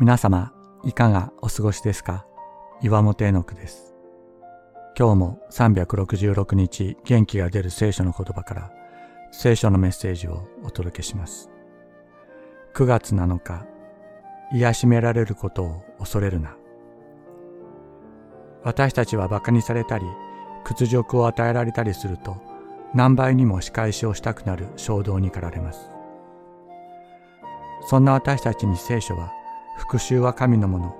皆様、いかがお過ごしですか？岩本絵の句です。今日も366日元気が出る聖書の言葉から聖書のメッセージをお届けします。9月7日、癒しめられることを恐れるな。私たちは馬鹿にされたり、屈辱を与えられたりすると、何倍にも仕返しをしたくなる衝動に駆られます。そんな私たちに聖書は、復讐は神のもの。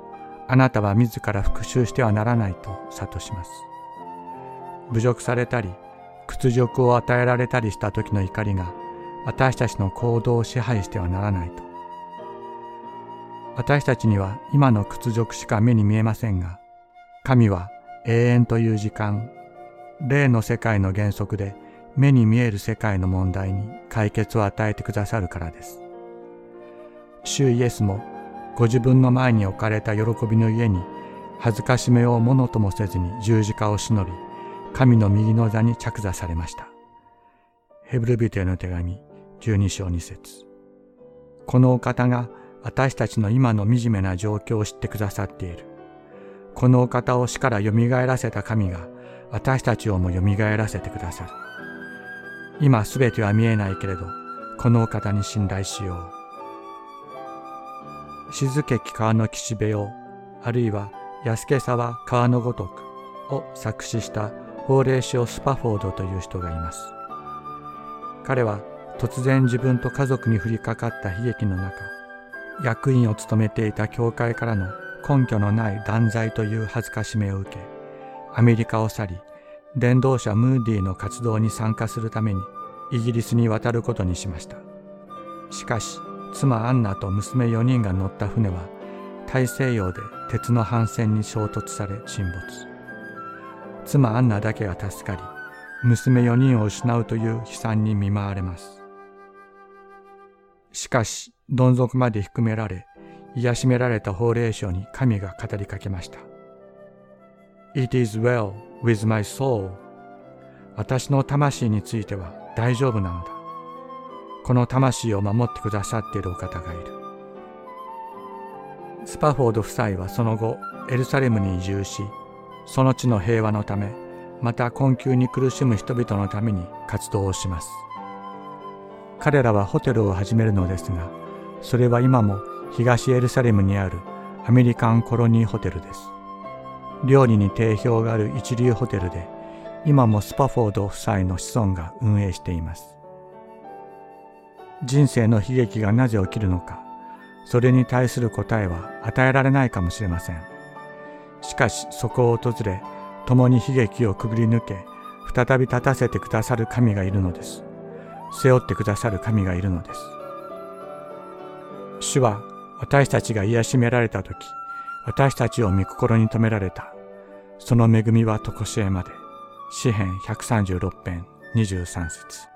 あなたは自ら復讐してはならないと諭します。侮辱されたり、屈辱を与えられたりした時の怒りが私たちの行動を支配してはならないと。私たちには今の屈辱しか目に見えませんが、神は永遠という時間、霊の世界の原則で目に見える世界の問題に解決を与えてくださるからです。主イエスもご自分の前に置かれた喜びの家に恥ずかしめをものともせずに十字架を忍び、神の右の座に着座されました。ヘブルビテの手紙12章2節このお方が私たちの今の惨めな状況を知ってくださっている。このお方を死から蘇らせた神が私たちをも蘇らせてくださる。今すべては見えないけれど、このお方に信頼しよう。静けき川の岸辺を、あるいは安けさは川のごとくを作詞した法令師をスパフォードという人がいます。彼は突然自分と家族に降りかかった悲劇の中、役員を務めていた教会からの根拠のない断罪という恥ずかしめを受け、アメリカを去り、伝道者ムーディの活動に参加するためにイギリスに渡ることにしました。しかし、妻アンナと娘4人が乗った船は大西洋で鉄の帆船に衝突され沈没。妻アンナだけが助かり娘4人を失うという悲惨に見舞われます。しかしどん底まで低められ癒しめられた法令書に神が語りかけました。It is well with my soul 私の魂については大丈夫なのだ。この魂を守ってくださっているお方がいる。スパフォード夫妻はその後、エルサレムに移住し、その地の平和のため、また困窮に苦しむ人々のために活動をします。彼らはホテルを始めるのですが、それは今も東エルサレムにあるアメリカンコロニーホテルです。料理に定評がある一流ホテルで、今もスパフォード夫妻の子孫が運営しています。人生の悲劇がなぜ起きるのか、それに対する答えは与えられないかもしれません。しかしそこを訪れ、共に悲劇をくぐり抜け、再び立たせてくださる神がいるのです。背負ってくださる神がいるのです。主は私たちが癒しめられたとき、私たちを御心に留められた。その恵みはとこしえまで。詩編136編23節